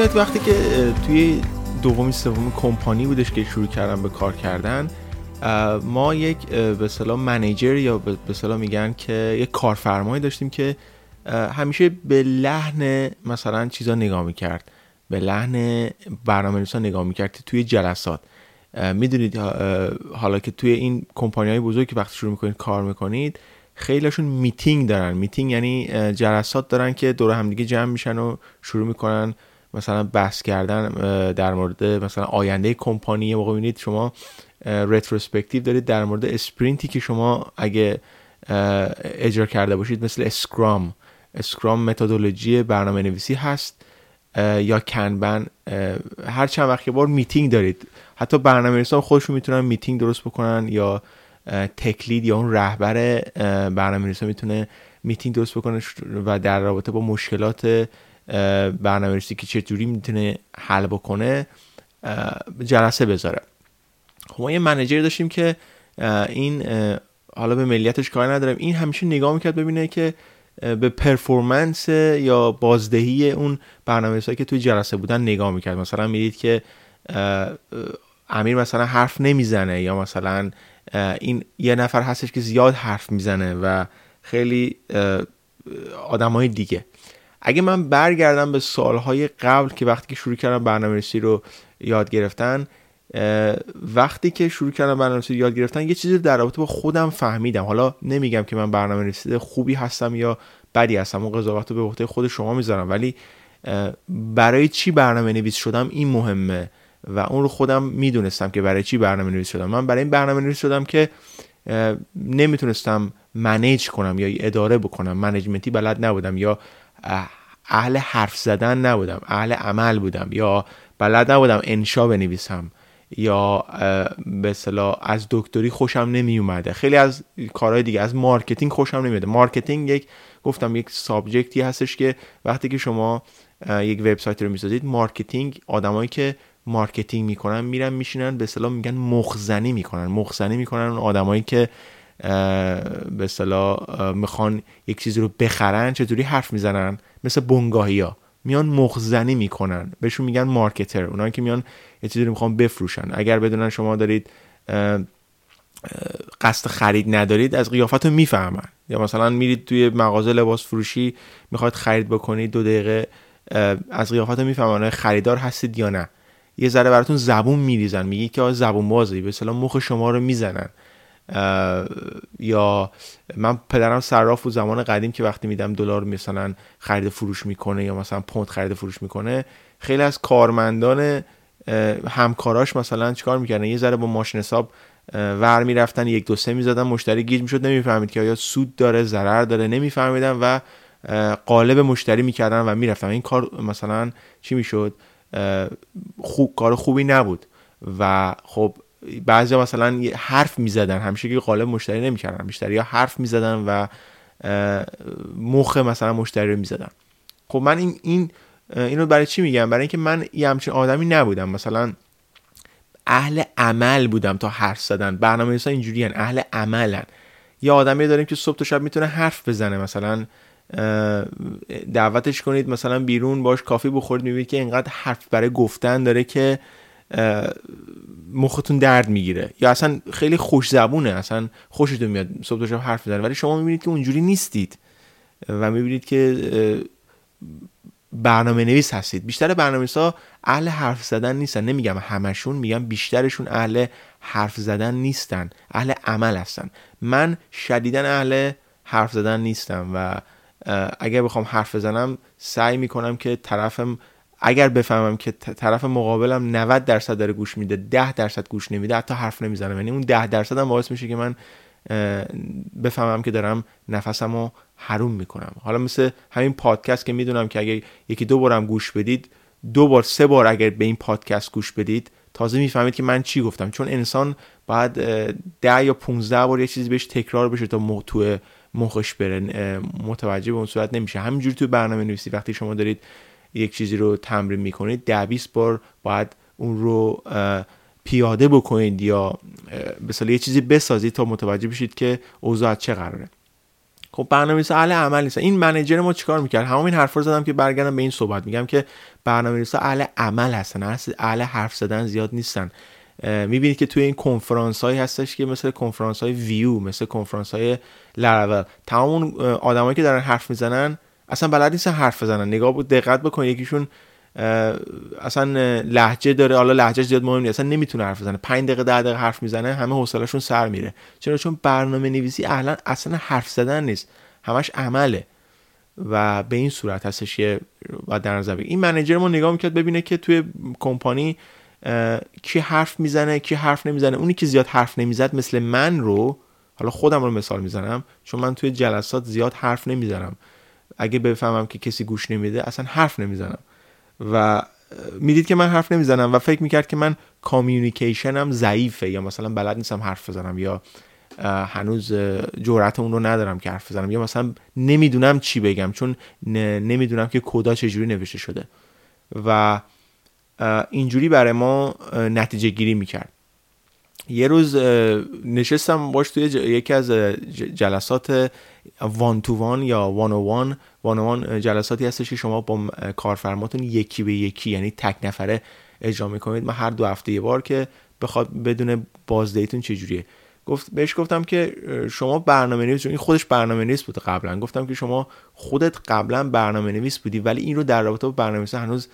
میاد وقتی که توی دومی سوم کمپانی بودش که شروع کردم به کار کردن ما یک به اصطلاح manager یا به اصطلاح میگن که یک کارفرمایی داشتیم که همیشه به لحن مثلا چیزا نگاه می‌کرد به لحن برنامه نویسا نگاه می‌کرد توی جلسات. می‌دونید حالا که توی این کمپانی های بزرگ که وقتی شروع می‌کنید کار می‌کنید خیلیشون میتینگ دارن. میتینگ یعنی جلسات دارن که دور همدیگه جمع میشن و شروع می‌کنن مثلا بحث کردن در مورد مثلا آینده کمپانی موقع ببینید شما retrospective دارید در مورد sprint ی که شما اگه اجرا کرده باشید مثل Scrum Scrum متدولوژی برنامه نویسی هست یا Kanban هر چند وقت بار میتینگ دارید. حتی برنامه نویسا خودشون می‌تونن میتینگ درست بکنن یا tech lead یا اون رهبر برنامه نویسا می‌تونه میتینگ درست بکنه و در رابطه با مشکلات برنامه نویسی که چجوری می‌تونه حل بکنه جلسه بذاره. خب ما یه منیجر داشتیم که این حالا به ملیتش کار ندارم. این همیشه نگاه می‌کرد ببینه که به پرفورمنس یا بازدهی اون برنامه که توی جلسه بودن نگاه می‌کرد. مثلا می‌دید که امیر مثلا حرف نمی‌زنه یا مثلا این یه نفر هستش که زیاد حرف می‌زنه و خیلی آدم های دیگه. اگه من برگردم به سالهای قبل که وقتی که شروع کردم برنامه رو یاد گرفتن وقتی که شروع کردم برنامه رو یاد گرفتن یه چیزی در رابطه با خودم فهمیدم. حالا نمیگم که من برنامه نویسی خوبی هستم یا بدی هستم اون قضاوت رو به عهده خود شما می‌ذارم ولی برای چی برنامه نویس شدم این مهمه و اون رو خودم می‌دونستم که برای چی برنامه نویس شدم. من برای این برنامه نویس شدم که نمی‌تونستم manage کنم یا اداره بکنم. management ی بلد نبودم یا اهل حرف زدن نبودم اهل عمل بودم یا بلد نبودم انشا بنویسم یا به اصطلاح از دکتری خوشم نمی اومده خیلی از کارهای دیگه از marketing خوشم نمیاد marketing یک گفتم یک subject ی هستش که وقتی که شما یک وبسایت رو می‌سازید marketing آدمایی که marketing می‌کنن میرن میشینن به اصطلاح میگن مخزنی می‌کنن. مخزنی می‌کنن اون آدمایی که به اصطلاح می‌خوان یک چیزی رو بخرن چطوری حرف می‌زنن؟ مثل بنگاهی ها میان مخزنی می‌کنن. بهشون میگن marketer. اونایی که میان یه چیزی رو می‌خوان بفروشن. اگر بدونن شما دارید قصد خرید ندارید از قیافت رو می‌فهمن. یا مثلا میرید توی مغازه لباس فروشی می‌خواید خرید بکنید دو دقیقه از قیافت رو می‌فهمن خریدار هستید یا نه. یه ذره براتون زبون میریزن. میگی که زبون بازی. به مخ شما رو می‌زنن. یا من پدرم صراف و زمان قدیم که وقتی میدم دلار مثلا خرید فروش می‌کنه یا مثلا پوند خرید فروش می‌کنه خیلی از کارمندان همکاراش مثلا چیکار می‌کردن؟ یه ذره با ماشین حساب ور می‌رفتن یک دو سه می‌زدن مشتری گیج می‌شد نمی‌فهمید که آیا سود داره ضرر داره نمیفهمیدن و قالب مشتری می‌کردن و می‌رفتن. این کار مثلا چی می‌شد؟ خوب کار خوبی نبود. و خب بعضی مثلا حرف می‌زدن همیشه که قالب مشتری نمی‌کردن بیشتر یا حرف می‌زدن و مخ مثلا مشتری رو می‌زدن. خب من این این اینو برای چی میگم؟ برای اینکه من یه همچین آدمی نبودم. مثلا اهل عمل بودم تا حرف زدن. برنامه نویسا اینجوری اهل عملن. یه آدمی داریم که صبح تا شب می‌تونه حرف بزنه. مثلا دعوتش کنید مثلا بیرون باش کافی بخورید می‌بینید که اینقدر حرف برای گفتن داره که مختون درد می‌گیره. یا اصلا خیلی خوش زبونه اصلا خوشتون میاد صبح شب حرف می‌زنه ولی شما می‌بینید که اونجوری نیستید و می‌بینید که برنامه نویس هستید. بیشتر برنامه ها اهل حرف زدن نیستن. نمیگم همشون میگم بیشترشون اهل حرف زدن نیستن. اهل عمل هستن. من شدیدا اهل حرف زدن نیستم و اگر بخوام حرف بزنم سعی می‌کنم که طرفم اگر بفهمم که طرف مقابلم 90 درصد داره گوش میده 10 درصد گوش نمیده حتی حرف نمی‌زنم یعنی اون 10 درصد هم باعث میشه که من بفهمم که دارم نفسم رو حروم می‌کنم. حالا مثل همین پادکست که می‌دونم که اگر یکی دو بارم گوش بدید دو بار سه بار اگر به این پادکست گوش بدید تازه می‌فهمید که من چی گفتم. چون انسان باید ده یا 15 بار یه چیزی بهش تکرار بشه تا تو مخش بره متوجه به اون صورت نمیشه. همینجوری تو برنامه نویسی وقتی شما دارید یک چیزی رو تمرین می‌کنید ده 20 بار باید اون رو پیاده بکنید یا به یه چیزی بسازید تا متوجه بشید که اوضاع چه قراره. خب برنامه‌نویس اهل عمل نیست. این منیجر ما چیکار می‌کرد؟ همین این حرفا رو زدم که برگردم به این صحبت. میگم که برنامه‌نویسا اهل عمل هستن اهل حرف زدن زیاد نیستن. می‌بینید که توی این کنفرانس هایی هستش که مثل کنفرانس های ویو مثل کنفرانس های لرول. تمام اون آدمایی که دارن حرف می‌زنن اصلا بلد نیستن حرف بزنن. نگاه بود دقت بکنید یکیشون اصلا لحجه داره حالا لحجه زیاد مهم نیست. اصلا نمی‌تونه حرف بزنه. 5 دقیقه 10 دقیقه حرف می‌زنه همه حوصلهشون سر میره. چرا؟ چون برنامه نویسی اصلا اصلا حرف زدن نیست. همش عمله. و به این صورت هستش که باید در نظر این منیجر ما نگاه می‌کرد ببینه که توی کمپانی کی حرف می‌زنه کی حرف نمی‌زنه. اونی که زیاد حرف نمی‌زد مثل من رو حالا خودم رو مثال می‌زنم چون من توی جلسات زیاد حرف نمی‌زنم. اگه بفهمم که کسی گوش نمیده اصلا حرف نمی‌زنم. و می‌دید که من حرف نمی‌زنم و فکر می‌کرد که من کامیونیکیشنم ضعیفه یا مثلا بلد نیستم حرف بزنم یا هنوز جرأت اون رو ندارم که حرف بزنم یا مثلا نمی‌دونم چی بگم چون نمی‌دونم که کدا چجوری نوشته شده. و اینجوری برای ما نتیجه گیری می‌کرد. یه روز نشستم باش توی یکی از جلسات وان تو وان یا وان و وان وان وان جلساتی هستش که شما با کارفرماتون یکی به یکی یعنی تک نفره اجرا می‌کنید. من هر دو هفته یه بار که بخواد بدون بازدهیتون چجوریه. گفت بهش گفتم که شما برنامه نویس این خودش برنامه نویس بود قبلا. گفتم که شما خودت قبلا برنامه نویس بودی ولی این رو در رابطه با برنامه هنوز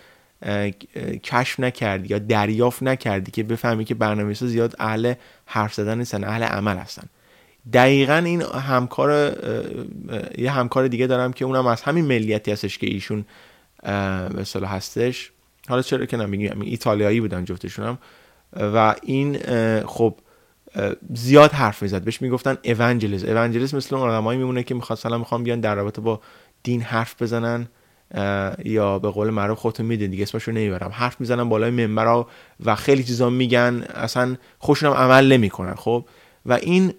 کشف نکردی یا دریافت نکردی که بفهمی که برنامه‌نویسا زیاد اهل حرف زدن نیستن اهل عمل هستن. دقیقا این همکار یه همکار دیگه دارم که اونم از همین ملیتی هستش که ایشون به هستش. حالا چرا که نمیگم ایتالیایی بودن جفتشونم. و این خب زیاد حرف می‌زد. بهش می‌گفتن اونجلیس اونجلیس مثل اون آدمایی میمونه که می‌خواد سلام می‌خوام بیان در رابطه با دین حرف بزنن یا به قول معروف خودتون میدین دیگه اسمشو نمی‌برم. حرف می‌زنن بالای منبر و خیلی چیزا میگن. اصلا خوشونم عمل نمی‌کنن خب؟ و این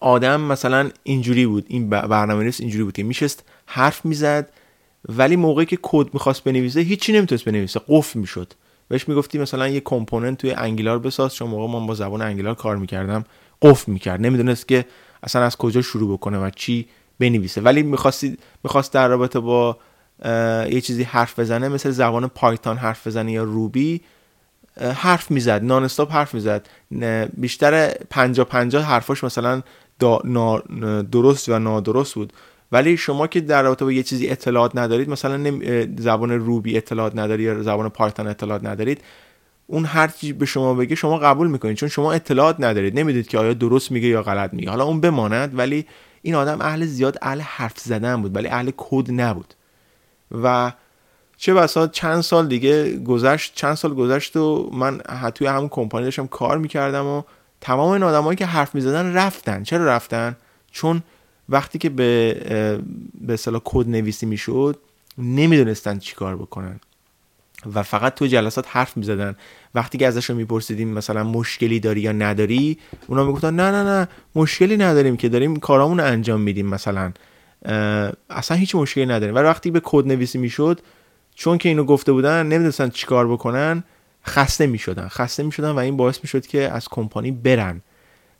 آدم مثلا اینجوری بود این برنامه نویس اینجوری بود که میشست حرف می‌زد ولی موقعی که کد می‌خواست بنویسه هیچی نمی‌تونست بنویسه قفل می‌شد. بهش می‌گفتی مثلا یه کمپوننت توی انگلار بساز. چون موقع من با زبان انگلار کار می‌کردم قفل می‌کرد. نمی‌دونست که اصلا از کجا شروع بکنه و چی بنویسه. ولی می‌خواستی می‌خواست در رابطه با یه چیزی حرف بزنه مثل زبان پایتان حرف بزنه یا روبی حرف می‌زد. نان استاپ حرف می‌زد. بیشتر پنجا پنجا حرفاش مثلا درست و نادرست بود. ولی شما که در رابطه با یه چیزی اطلاعات ندارید مثلا زبان روبی اطلاعات ندارید یا زبان پایتون اطلاعات ندارید اون هر چی به شما بگه شما قبول می‌کنید چون شما اطلاعات ندارید. نمی‌دید که آیا درست میگه یا غلط میگه. حالا اون بماند ولی این آدم اهل زیاد اهل حرف زدن بود ولی اهل کد نبود. و چه بسا چند سال دیگه گذشت چند سال گذشت و من توی همون کمپانی داشتم کار می‌کردم و تمام این آدمایی که حرف می‌زدن رفتن. چرا رفتن؟ چون وقتی که به به اصطلاح کد نویسی می‌شد نمی‌دونستن چیکار بکنن. و فقط تو جلسات حرف می‌زدن. وقتی که ازش میپرسیدیم مثلا مشکلی داری یا نداری اونا می‌گفتن نه نه نه مشکلی نداریم که داریم کارامون رو انجام میدیم مثلا. اصلا هیچ مشکلی نداریم. و وقتی به کد نویسی می‌شد چون که اینو گفته بودن نمی‌دونستن چیکار بکنن خسته می‌شدن. خسته می‌شدن و این باعث می‌شد که از کمپانی برن.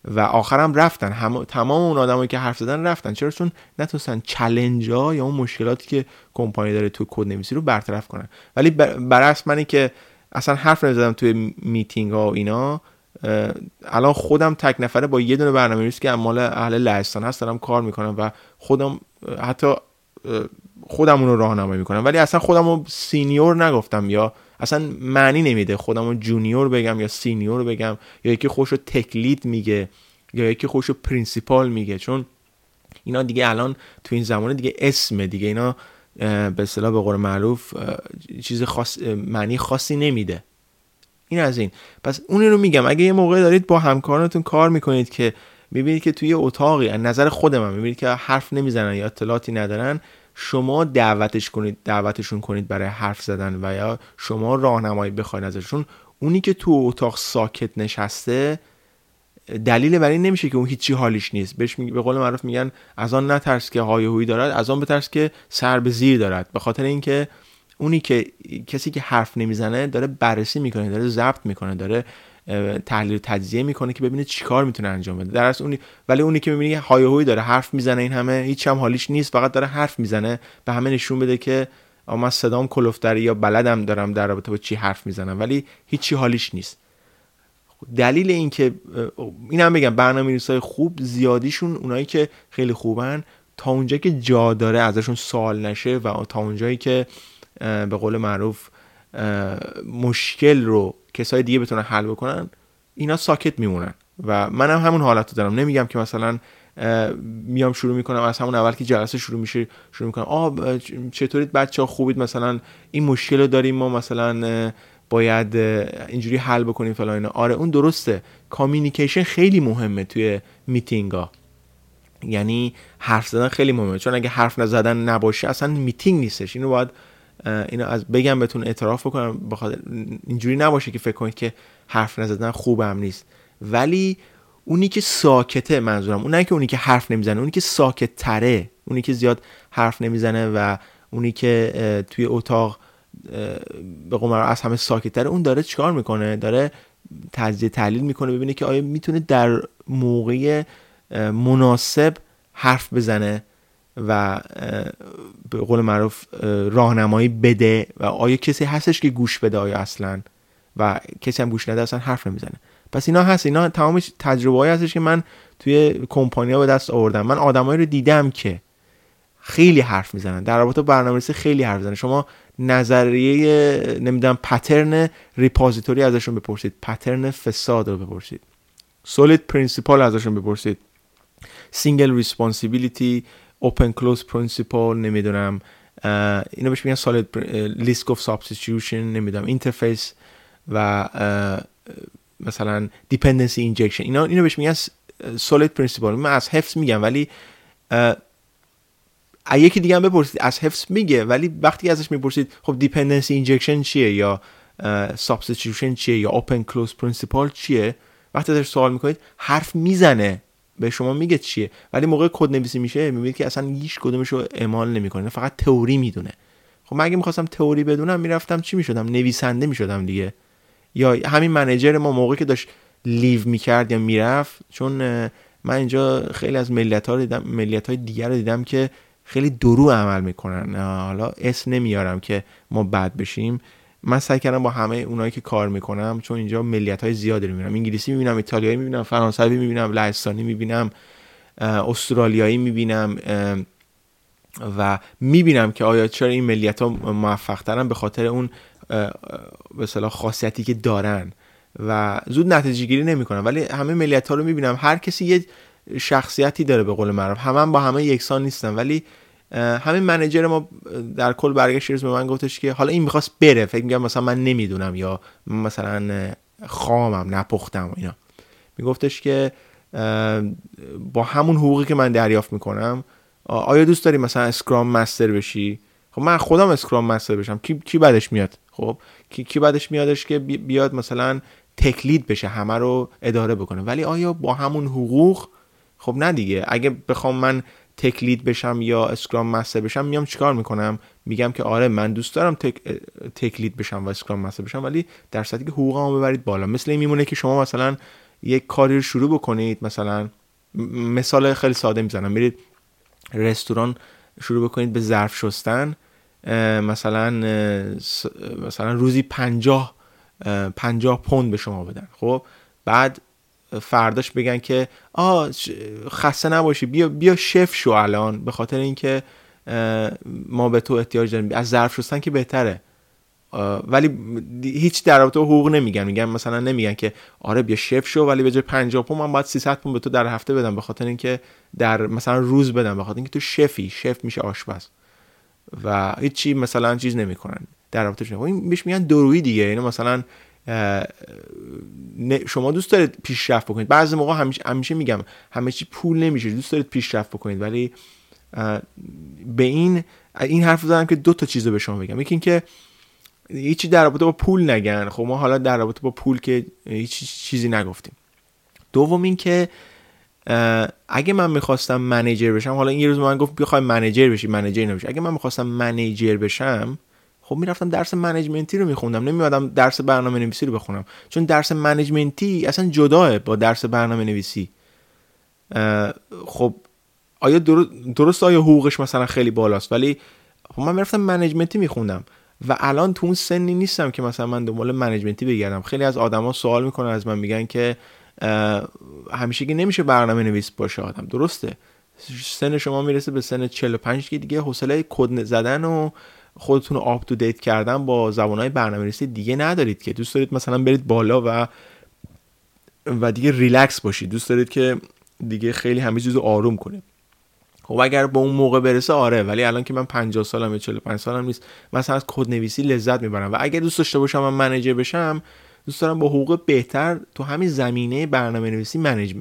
و آخرم رفتن. هم... تمام اون آدمایی که حرف زدن رفتن. چرا؟ چون نتونستن challenge ها یا اون مشکلاتی که کمپانی داره تو کد نویسی رو برطرف کنن. ولی برعکس منی که اصلا حرف نمی‌زدم توی میتینگ ها و اینا الان خودم تک نفره با یه دونه برنامه که مال اهل لهستان هست دارم کار می‌کنم و خودم حتی خودم اون رو راهنمایی می‌کنم. ولی اصلا خودم رو senior نگفتم یا اصلا معنی نمیده خودم رو junior بگم یا senior بگم یا یکی خودش رو tech lead میگه یا یکی خودش رو principal میگه. چون اینا دیگه الان تو این زمانه دیگه اسمه دیگه. اینا به اصطلاح به قول معروف چیز خاص معنی خاصی نمیده. این از این. پس اون رو میگم. اگه یه موقع دارید با همکارانتون کار می‌کنید که می‌بینید که توی اتاقی از نظر خود من می‌بینید که حرف نمی‌زنن یا اطلاعاتی ندارن شما دعوتش کنید دعوتشون کنید برای حرف زدن و یا شما راهنمایی بخواید ازشون. اونی که تو اتاق ساکت نشسته دلیل بر این نمیشه که اون هیچی حالیش نیست. بهش به قول معروف میگن از آن نترس که های هوی دارد از آن بترس که سر به زیر دارد. به خاطر اینکه اونی که کسی که حرف نمی‌زنه داره بررسی می‌کنه داره ضبط می‌کنه داره تحلیل تجزیه می‌کنه که ببینه چیکار می‌تونه انجام بده. در اونی ولی اونی که می‌بینی های هوی داره حرف می‌زنه این همه هیچ هم حالیش نیست فقط داره حرف می‌زنه به همه نشون بده که من صدام کلفتری یا بلدم دارم در رابطه با چی حرف می‌زنم ولی هیچی حالیش نیست. دلیل این که این هم بگم برنامه های خوب زیادیشون اونایی که خیلی خوبن تا اونجا که جا داره ازشون سوال نشه و تا اونجایی که به قول معروف مشکل رو کسای دیگه بتونن حل بکنن اینا ساکت میمونن. و منم هم همون حالت رو دارم. نمیگم که مثلا میام شروع می‌کنم از همون اول که جلسه شروع میشه شروع می‌کنم. آه چطورید بچه ها خوبید؟ مثلا این مشکل رو داریم ما مثلا باید اینجوری حل بکنیم فلان آره اون درسته. communication خیلی مهمه توی میتینگ ها یعنی حرف زدن خیلی مهمه. چون اگه حرف نزدن نباشه اصلا میتینگ نیستش. اینو باید اینو از بگم بهتون اعتراف بکنم بخاطر اینجوری نباشه که فکر کنید که حرف نزدن خوبم نیست. ولی اونی که ساکته منظورم اونی که اونی که حرف نمی‌زنه اونی که ساکت تره اونی که زیاد حرف نمی‌زنه و اونی که توی اتاق به قول از همه ساکت تره اون داره چیکار می‌کنه؟ داره تجزیه تحلیل می‌کنه ببینه که آیا می‌تونه در موقع مناسب حرف بزنه. و به قول معروف راهنمایی بده و آیا کسی هستش که گوش بده آیا اصلا؟ و کسی هم گوش نده اصلا حرف نمی‌زنه. پس اینا هست اینا تمامش تجربه هستش که من توی کمپانیا به دست آوردم. من آدمایی رو دیدم که خیلی حرف می‌زنن. در رابطه برنامه‌نویسی خیلی حرف می‌زنن. شما نظریه نمی‌دونم pattern repository ازشون بپرسید. pattern facade رو بپرسید. SOLID principle ازشون بپرسید. single responsibility open close principle نمی‌دونم اینو بهش میگن SOLID Liskov substitution نمی‌دونم interface و مثلا dependency injection اینا اینو بهش میگن SOLID principle من از حفظ میگم ولی یکی دیگه هم بپرسید از حفظ میگه ولی وقتی ازش می‌پرسید خب dependency injection چیه یا substitution چیه یا open close principle چیه؟ وقتی ازش سوال می‌کنید حرف می‌زنه. به شما میگه چیه. ولی موقع کد نویسی میشه می‌بینید که اصلا هیچ کدومش رو اعمال نمی‌کنه فقط تئوری می‌دونه. خب من اگه می‌خواستم تئوری بدونم می‌رفتم چی می‌شدم؟ نویسنده می‌شدم دیگه. یا همین منیجر ما موقعی که داشت لیو می‌کرد یا می‌رفت چون من اینجا خیلی از ملیت ها دیدم ملیت های دیگر رو دیدم که خیلی درو عمل می‌کنن. حالا اسم نمیارم که ما بد بشیم. من سعی کردم با همه اونایی که کار می‌کنم چون اینجا ملیت های زیادی می‌بینم. انگلیسی می‌بینم ایتالیایی می‌بینم فرانسوی می‌بینم لهستانی می‌بینم استرالیایی می‌بینم و می‌بینم که آیا چرا این ملیت ها موفق به خاطر اون به صلاح خاصیتی که دارن. و زود نتیجه گیری نمی‌کنن ولی همه ملیت ها رو می‌بینم. هر کسی یه شخصیتی داره به قول معروف. همه هم با همه یکسان نیستن ولی همین منیجر ما در کل برگشت روز به من گفتش که حالا این می‌خواست بره. فکر میگم مثلا من نمی‌دونم یا مثلا خامم نپختم و اینا. میگفتش که با همون حقوقی که من دریافت می‌کنم آیا دوست داری مثلا اسکرام مستر بشی؟ خب من خودم اسکرام مستر بشم. کی کی بعدش میاد؟ خب کی کی بعدش میادش که بیاد مثلا تکلید بشه همه رو اداره بکنه؟ ولی آیا با همون حقوق؟ خب نه دیگه. اگه بخوام من تکلید بشم یا اسکرام مستر بشم میام چیکار می‌کنم؟ میگم که آره من دوست دارم تک... تکلید بشم و اسکرام مستر بشم ولی در صورتی که حقوقمو ببرید بالا. مثل این میمونه که شما مثلا یک کاری رو شروع بکنید مثلا مثال خیلی ساده می‌زنم. میرید رستوران شروع بکنید به ظرف شستن مثلا مثلا روزی پنجاه پنجاه پوند به شما بدن. خب؟ بعد فرداش بگن که آه خسته نباشی بیا بیا شف شو الان به خاطر اینکه ما به تو احتیاج داریم. از ظرف شستن که بهتره. ولی هیچ در رابطه حقوق نمیگن. میگن مثلا نمیگن که آره بیا شف شو ولی به جای 50 پوند من باید 300 پوند به تو در هفته بدم به خاطر اینکه در مثلا روز بدم به خاطر اینکه تو شفی. شف میشه آشپز. و هیچی مثلا چیز نمی‌کنن. در رابطه این بهش میگن درویی دیگه. اینو مثلا شما دوست دارید پیشرفت بکنید. بعضی موقع همیشه, همیشه میگم همه چی پول نمیشه دوست دارید پیشرفت بکنید. ولی به این این حرف زدم که دو تا چیز رو به شما بگم. یکی اینکه هیچی در رابطه با پول نگن. خب ما حالا در رابطه با پول که هیچ چیزی نگفتیم. دوم اینکه اگه من می‌خواستم منیجر بشم حالا این یه روز من گفت بخوای منیجر بشی منیجر نمیشه اگه من می‌خواستم منیجر بشم خب می‌رفتم درس management ی رو میخوندم. نمیادم درس برنامه نویسی رو بخونم. چون درس management ی اصلا جداه با درس برنامه نویسی خب آیا درست آیا حقوقش مثلا خیلی بالاست؟ ولی خب من می‌رفتم management ی میخوندم و الان تو اون سنی نیستم که مثلا من دنبال management ی بگردم. خیلی از آدما سوال می‌کنن از من میگن که همیشه که نمیشه برنامه نویس باشه آدم. درسته. سن شما می‌رسه به سن 45 که دیگه حوصله کد زدن و خودتون رو up to date کردن با زبانهای برنامه‌نویسی دیگه ندارید که. دوست دارید مثلا برید بالا و و دیگه ریلکس باشید. دوست دارید که دیگه خیلی همه چیز رو آروم کنید. خب اگر به اون موقع برسه آره. ولی الان که من 50 سالم یا 45 سالم نیست مثلا از کد نویسی لذت می‌برم. و اگر دوست داشته باشم من manager بشم دوست دارم با حقوق بهتر تو همین زمینه برنامه نویسی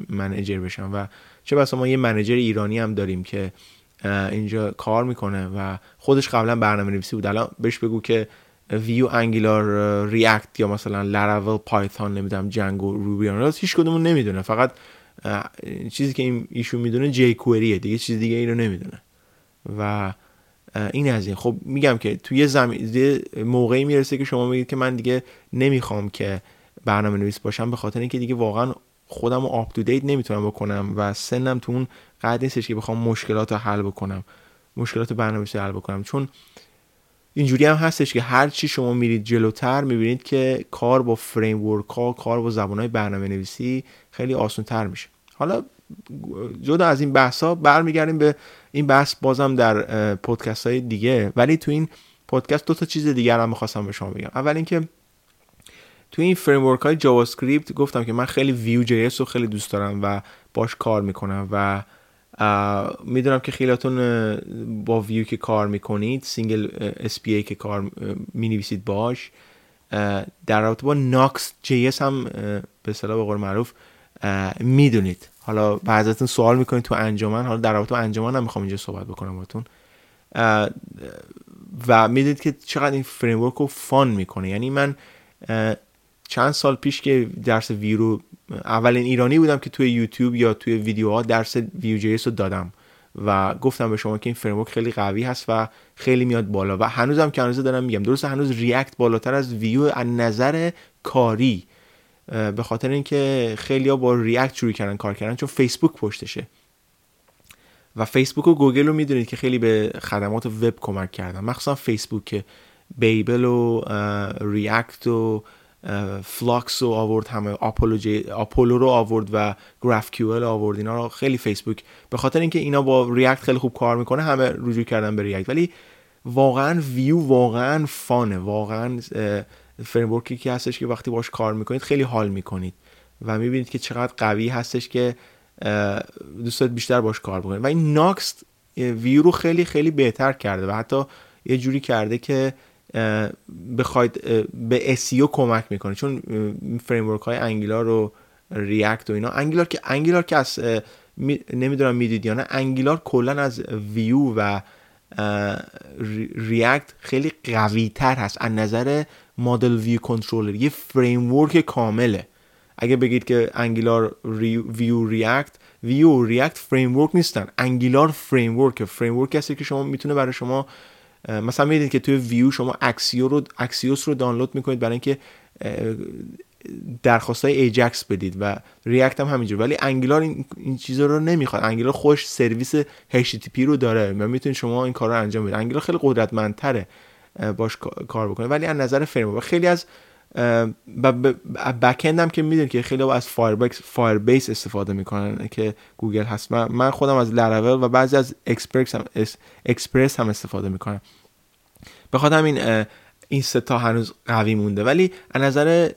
manager بشم. و چه بسا ما یه manager ایرانی هم داریم که اینجا کار می‌کنه و خودش قبلا برنامه نویسی بود. الان بهش بگو که ویو انگولار ریاکت یا مثلا لاراول پایتون نمی‌دونم جنگو روبی هیچ کدومون نمی‌دونه. فقط چیزی که این ایشون می‌دونه جی کوئریه دیگه چیز دیگه ای رو نمی‌دونه. و این از این. خب میگم که توی زمین موقعی می‌رسه که شما میگید که من دیگه نمی‌خوام که برنامه نویس باشم به خاطر اینکه دیگه واقعا خودم رو آپ نمی‌تونم بکنم و سنم تو اون قد نیستش که بخوام مشکلات رو حل بکنم مشکلات برنامه‌نویسی حل بکنم. چون اینجوری هم هستش که هر چی شما میرید جلوتر می‌بینید که کار با فریم ها کار با زبان های برنامه نویسی خیلی آسان تر میشه. حالا جدا از این بحث ها برمیگردیم به این بحث بازم در پادکست های دیگه. ولی تو این پادکست دو تا چیز دیگر هم می‌خواستم به شما بگم. اول اینکه تو این framework های JavaScript گفتم که من خیلی Vue JS رو خیلی دوست دارم و باش کار می‌کنم و می‌دونم که خیلیاتون با ویو که کار می‌کنید single SPA که کار می‌نویسید باش در رابطه با Nuxt JS هم به اصطلاح به قول معروف می‌دونید. حالا بعضیتون سوال می‌کنید تو انجمن حالا در رابطه با انجمن هم می‌خوام اینجا صحبت بکنم باتون و می‌دونید که چقدر این framework رو fun می‌کنه. یعنی من چند سال پیش که درس ویرو اولین ایرانی بودم که توی یوتیوب یا توی ویدیوها درس Vue JS رو دادم و گفتم به شما که این framework خیلی قوی هست و خیلی میاد بالا و هنوزم که هنوز دارم میگم. درست هنوز React بالاتر از Vue از نظر کاری. به خاطر اینکه خیلی ها با React شروع کردن کار کردن چون فیسبوک پشتشه. و فیسبوک و گوگل رو می‌دونید که خیلی به خدمات وب کمک کردن. مخصوصا فیسبوک که Babel و React و Flux رو آورد همه Apollo, Apollo رو آورد و GraphQL آورد اینا رو خیلی فیسبوک به خاطر اینکه اینا با React خیلی خوب کار می‌کنه همه رجوع کردن به React. ولی واقعا Vue واقعا fun ه واقعا framework ی که هستش که وقتی باش کار می‌کنید خیلی حال می‌کنید و می‌بینید که چقدر قوی هستش که دوست بیشتر باش کار بکنید و این Nuxt Vue رو خیلی خیلی بهتر کرده و حتی یه جوری کرده که بخواید به SEO کمک می‌کنه چون framework های Angular و React و اینا Angular که Angular که از نمی‌دونم می‌دید یا نه Angular کلا از Vue و React خیلی قوی تر هست. از نظر model view controller یه framework کامله. اگه بگید که Angular Vue React Vue React framework نیستن. Angular framework framework هستی که شما می‌تونه برای شما مثلا می‌دید که توی ویو شما اکسیو رو اکسیوس رو دانلود می‌کنید برای اینکه درخواست های ایجکس بدید و React هم همینجور ولی Angular این, این چیزا رو نمی‌خواد. Angular خودش service HTTP رو داره. و می‌تونید شما این کار رو انجام بدید. Angular خیلی قدرتمندتره باش کار بکنه. ولی از نظر فریم خیلی از backend هم که می‌دونید که خیلی از Firebase Firebase استفاده می‌کنن که گوگل هست. من خودم از لراول و بعضی از اکسپرس هم, اکسپرس هم استفاده می‌کنم. بخاطر همین این ستا هنوز قوی مونده. ولی از نظر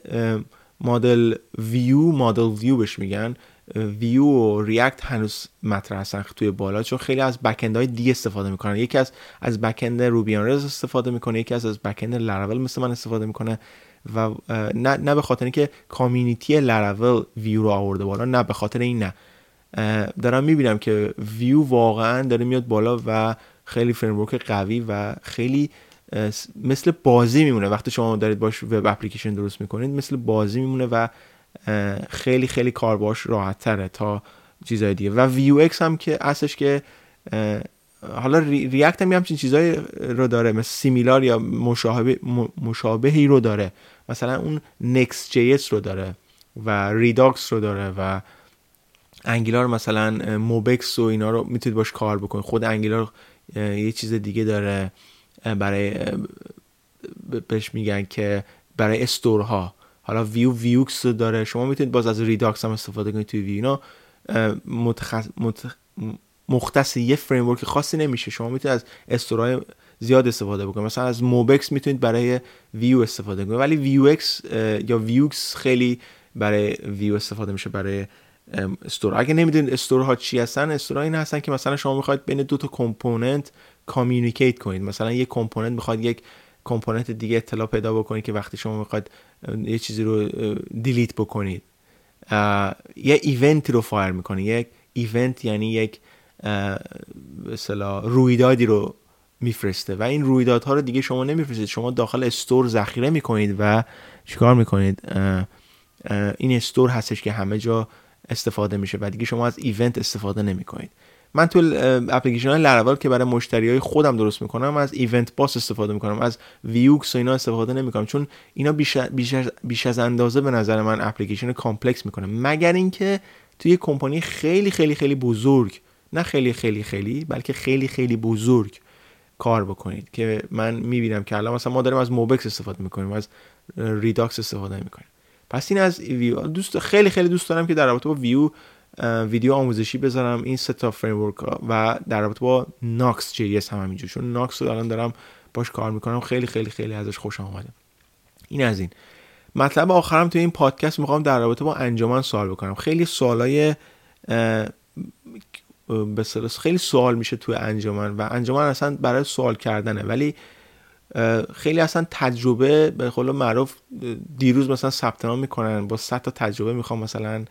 model view model view بهش میگن. Vue و React هنوز مطرح هستن توی بالا چون خیلی از backend های دی استفاده می‌کنن. یکی از از backend Ruby Rails استفاده می‌کنه یکی از از backend Laravel مثل من استفاده می‌کنه. و نه نه به خاطر اینکه community Laravel Vue رو آورده بالا نه به خاطر این نه. دارم می‌بینم که ویو واقعا داره میاد بالا و خیلی framework قوی و خیلی مثل بازی میمونه. وقتی شما دارید باش web application درست می‌کنید مثل بازی میمونه و خیلی خیلی کار باش راحت تره تا چیزهای دیگه. و Vuex هم که اصلش که حالا React هم همچین چیزایی رو داره مثل similar یا مشابه مشابهی رو داره. مثلا اون Next JS رو داره و Redux رو داره و Angular مثلا MobX و اینا رو می‌تونید باش کار بکنید. خود Angular یه چیز دیگه داره برای بهش میگن که برای store ها. حالا Vue Vuex داره. شما می‌تونید باز از Redux هم استفاده کنید توی ویو اینا متخص... مختص یه فریم خاصی نمیشه. شما می‌تونید از store های زیاد استفاده بکنید. مثلا از MobX می‌تونید برای ویو استفاده کنید. ولی Vuex یا Vuex خیلی برای ویو استفاده میشه برای store. اگه نمی‌دونید store ها چی هستن store ها این هستن که مثلا شما می‌خواید بین دو تا component communicate کنید. مثلا یک component می‌خواد یک component دیگه اطلاع پیدا بکنید که وقتی شما می‌خواید یه چیزی رو delete بکنید. یه event ی رو fire می‌کنید. یک event یعنی یک مثلا رویدادی رو میفرسته و این رویدادها رو دیگه شما نمیفرستید. شما داخل store ذخیره می‌کنید و چیکار می‌کنید؟ این store هستش که همه جا استفاده میشه و دیگه شما از event استفاده نمی‌کنید. من تو اپلیکیشن های لراول که برای مشتری های خودم درست می‌کنم از event bus استفاده می‌کنم از Vuex و اینا استفاده نمی‌کنم چون اینا بیش از اندازه به نظر من اپلیکیشن complex می‌کنه. مگر اینکه توی یک کمپانی خیلی خیلی خیلی بزرگ نه خیلی خیلی خیلی بلکه خیلی خیلی بزرگ کار بکنید که من می‌بینم که الان مثلا ما داریم از MobX استفاده می‌کنیم از Redux استفاده می‌کنیم. پس این از ویو دوست خیلی خیلی دوست دارم که در رابطه با ویو ویدیو آموزشی بذارم این سه تا فریم و در رابطه با ناکس جی اس هم همینجور. چون ناکس رو الان دارم باش کار می‌کنم خیلی خیلی خیلی ازش خوشم اومده این از این. مطلب آخرم توی این پادکست می‌خوام در رابطه با انجمن سوال بکنم. خیلی سوالای به خیلی سوال میشه توی انجمن و انجمن اصلا برای سوال کردنه. ولی خیلی اصلا تجربه به قول معروف دیروز مثلا ثبت نام می‌کنن با 100 تا تجربه می‌خوام مثلا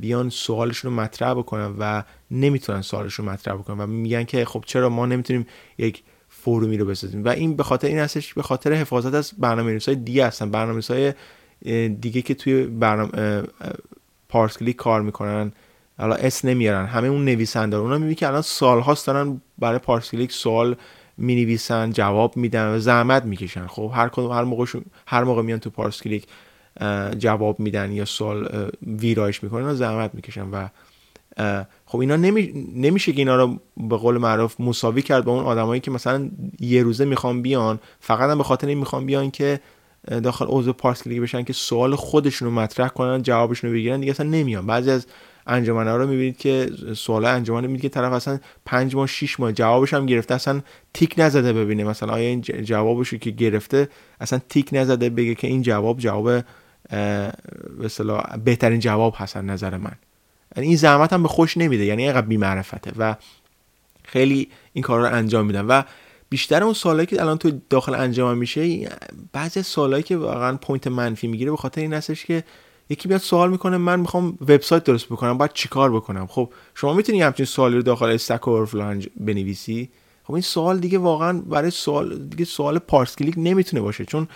بیان سوالشون رو مطرح بکنن و نمی‌تونن سوالشون رو مطرح بکنن و میگن که خب چرا ما نمی‌تونیم یک فورومی رو بسازیم؟ و این به خاطر این هستش به خاطر حفاظت از برنامه های دیگه هستن. برنامه های دیگه که توی برنامه پارس کلیک کار می‌کنن. حالا اسم نمیارم. همه اون نویسنده اونا می‌بینی که الان سالهاست دارن برای پارس کلیک سوال می نویسن جواب میدن و زحمت می‌کشن. خب هر کدوم هر موقع هر موقع میان تو پارس کلیک جواب میدن یا سوال ویرایش می‌کنن و زحمت می‌کشن و خب اینا نمی... نمیشه که اینا رو به قول معروف مساوی کرد با اون آدمایی که مثلا یه روزه می‌خوان بیان فقط هم به خاطر این می‌خوان بیان که داخل اوضاع پارس کلیک بشن که سوال خودشون رو مطرح کنن جوابشون رو بگیرن دیگه اصلا نمیان. بعضی از انجمن ها رو می‌بینید که سوال انجمن می‌بینید که طرف اصلا پنج ماه شیش ماه جوابش هم گرفته اصلا تیک نزده ببینه. مثلا آیا این جوابش که گرفته اصلا تیک نزده بگه که این جواب جواب به بهترین جواب هست نظر من. یعنی این زحمت هم به خودش نمیده یعنی اینقدر بی‌معرفته و خیلی این کار رو انجام میدن. و بیشتر اون سوالایی که الان تو داخل انجام میشه بعضی سوالایی که واقعا point منفی می‌گیره به خاطر این هستش که یکی بیاد سوال می‌کنه من می‌خوام وبسایت درست بکنم باید چیکار بکنم؟ خب شما می‌تونی همچین سوالی رو داخل استک اورفلو بنویسی؟ خب این سوال دیگه واقعا برای سوال دیگه سوال پارس کلیک نمی‌تونه باشه چون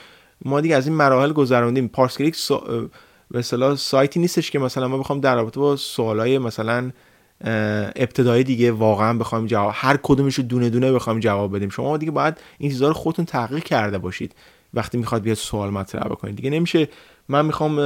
ما دیگه از این مراحل گذروندیم. پارس کلیک سو... مثلا سایتی نیستش که مثلا ما بخوام در رابطه با سوالای مثلا ابتدایی دیگه واقعا بخوایم جواب هر کدومش رو دونه دونه بخوایم جواب بدیم. شما دیگه باید این چیزا رو خودتون تحقیق کرده باشید وقتی می‌خواد بیاد سوال مطرح بکنید. دیگه نمیشه من می‌خوام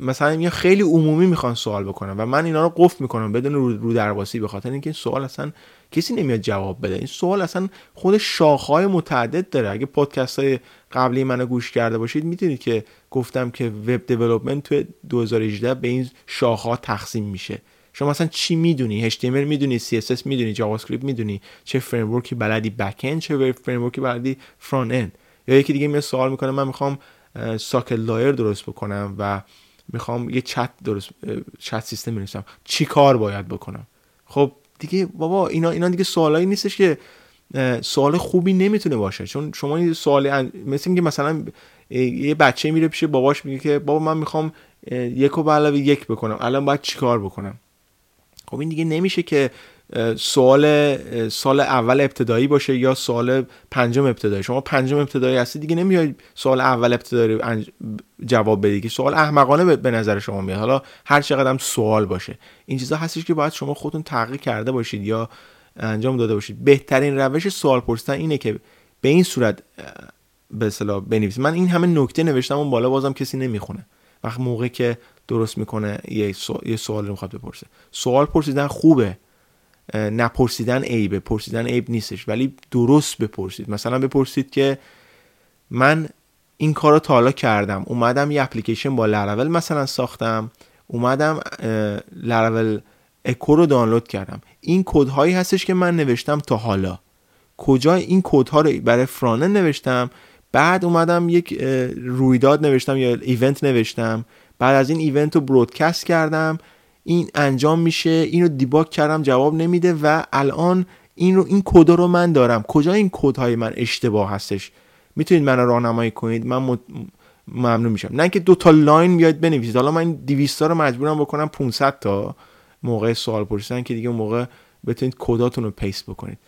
مثلا یه خیلی عمومی می‌خوان سوال بکنم و من اینا رو قفل می‌کنم بدون رو, رو درواسی به خاطر اینکه این سوال اصلا کسی نمیاد جواب بده. این سوال اصلا خود شاخهای متعدد داره. اگه پادکست های قبلی منو گوش کرده باشید می‌دونید که گفتم که web development تو 2018 به این شاخها تقسیم میشه. شما مثلا چی می‌دونی؟ HTML می‌دونی CSS می‌دونی؟ JavaScript می‌دونی؟ چه فریم بلدی back چه فریم بلدی front-end یا یکی دیگه میاد سوال می‌کنه من می‌خوام ساکت لایر درست بکنم و می‌خوام یه چت درست چت سیستم بنویسم. چی کار باید بکنم؟ خب دیگه بابا اینا اینا دیگه سوالایی نیستش که سوال خوبی نمی‌تونه باشه. چون شما این سوال مثل اینکه مثلا یه بچه میره پیش باباش میگه که بابا من می‌خوام یک و علاوه یک بکنم. الان باید چیکار بکنم؟ خب این دیگه نمیشه که سوال سال اول ابتدایی باشه یا سوال پنجم ابتدایی؟ شما پنجم ابتدایی هستی دیگه نمیاد سوال اول ابتدایی جواب بدی که سوال احمقانه به نظر شما میاد. حالا هر چقدر هم سوال باشه. این چیزا هستش که باید شما خودتون تحقیق کرده باشید یا انجام داده باشید. بهترین روش سوال پرسیدن اینه که به این صورت به اصطلاح بنویسید. من این همه نکته نوشتم اون بالا بازم کسی نمی‌خونه. وقت موقع که درست می‌کنه یه, یه سوال رو می‌خواد بپرسه. سوال پرسیدن خوبه. نپرسیدن عیبه پرسیدن عیب نیستش. ولی درست بپرسید. مثلا بپرسید که من این کار رو تا حالا کردم. اومدم یه اپلیکیشن با لرول مثلا ساختم. اومدم لرول اکو رو دانلود کردم. این کد هایی هستش که من نوشتم تا حالا. کجا این کد رو برای فرانه نوشتم؟ بعد اومدم یک رویداد نوشتم یا event نوشتم. بعد از این event رو broadcast کردم. این انجام میشه اینو debug کردم جواب نمیده و الان این رو این کد رو من دارم. کجا این کد های من اشتباه هستش؟ می‌تونید من راهنمایی کنید من ممنون میشم. نه اینکه دو تا line بیاید بنویسید. حالا من 200 تا رو مجبورم بکنم 500 تا موقع سوال پرسیدن که دیگه موقع بتونید کداتون رو paste بکنید.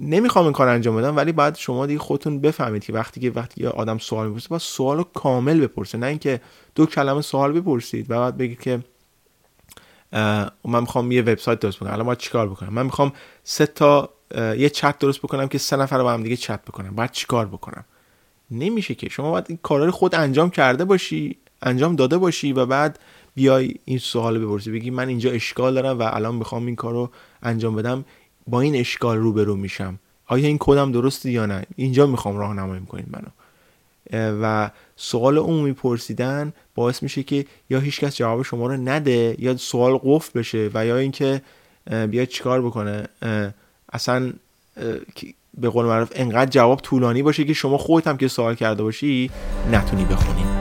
نمی‌خوام این کار انجام بدم ولی بعد شما دیگه خودتون بفهمید که وقتی که وقتی یه آدم سوال می‌پرسه با سوال کامل بپرسه. نه اینکه دو کلمه سوال بپرسید و بعد بگید که من می‌خوام یه وبسایت درست بکنم. الان باید چیکار بکنم؟ من می‌خوام سه تا یه چت درست بکنم که سه نفر با هم دیگه چت بکنم بعد چیکار بکنم؟ نمیشه که. شما باید این کارا رو خود انجام کرده باشی انجام داده باشی و بعد بیای این سوال بپرسی. بگی من اینجا اشکال دارم و الان می‌خوام این کار رو انجام بدم. با این اشکال روبرو میشم. آیا این کدم درسته یا نه؟ اینجا می‌خوام راهنمایی کنید منو. و سوال عمومی پرسیدن باعث میشه که یا هیچکس جواب شما رو نده یا سوال قفل بشه و یا اینکه بیاد چیکار بکنه. اصلا به قول معروف انقدر جواب طولانی باشه که شما خودت هم که سوال کرده باشی نتونی بخونی.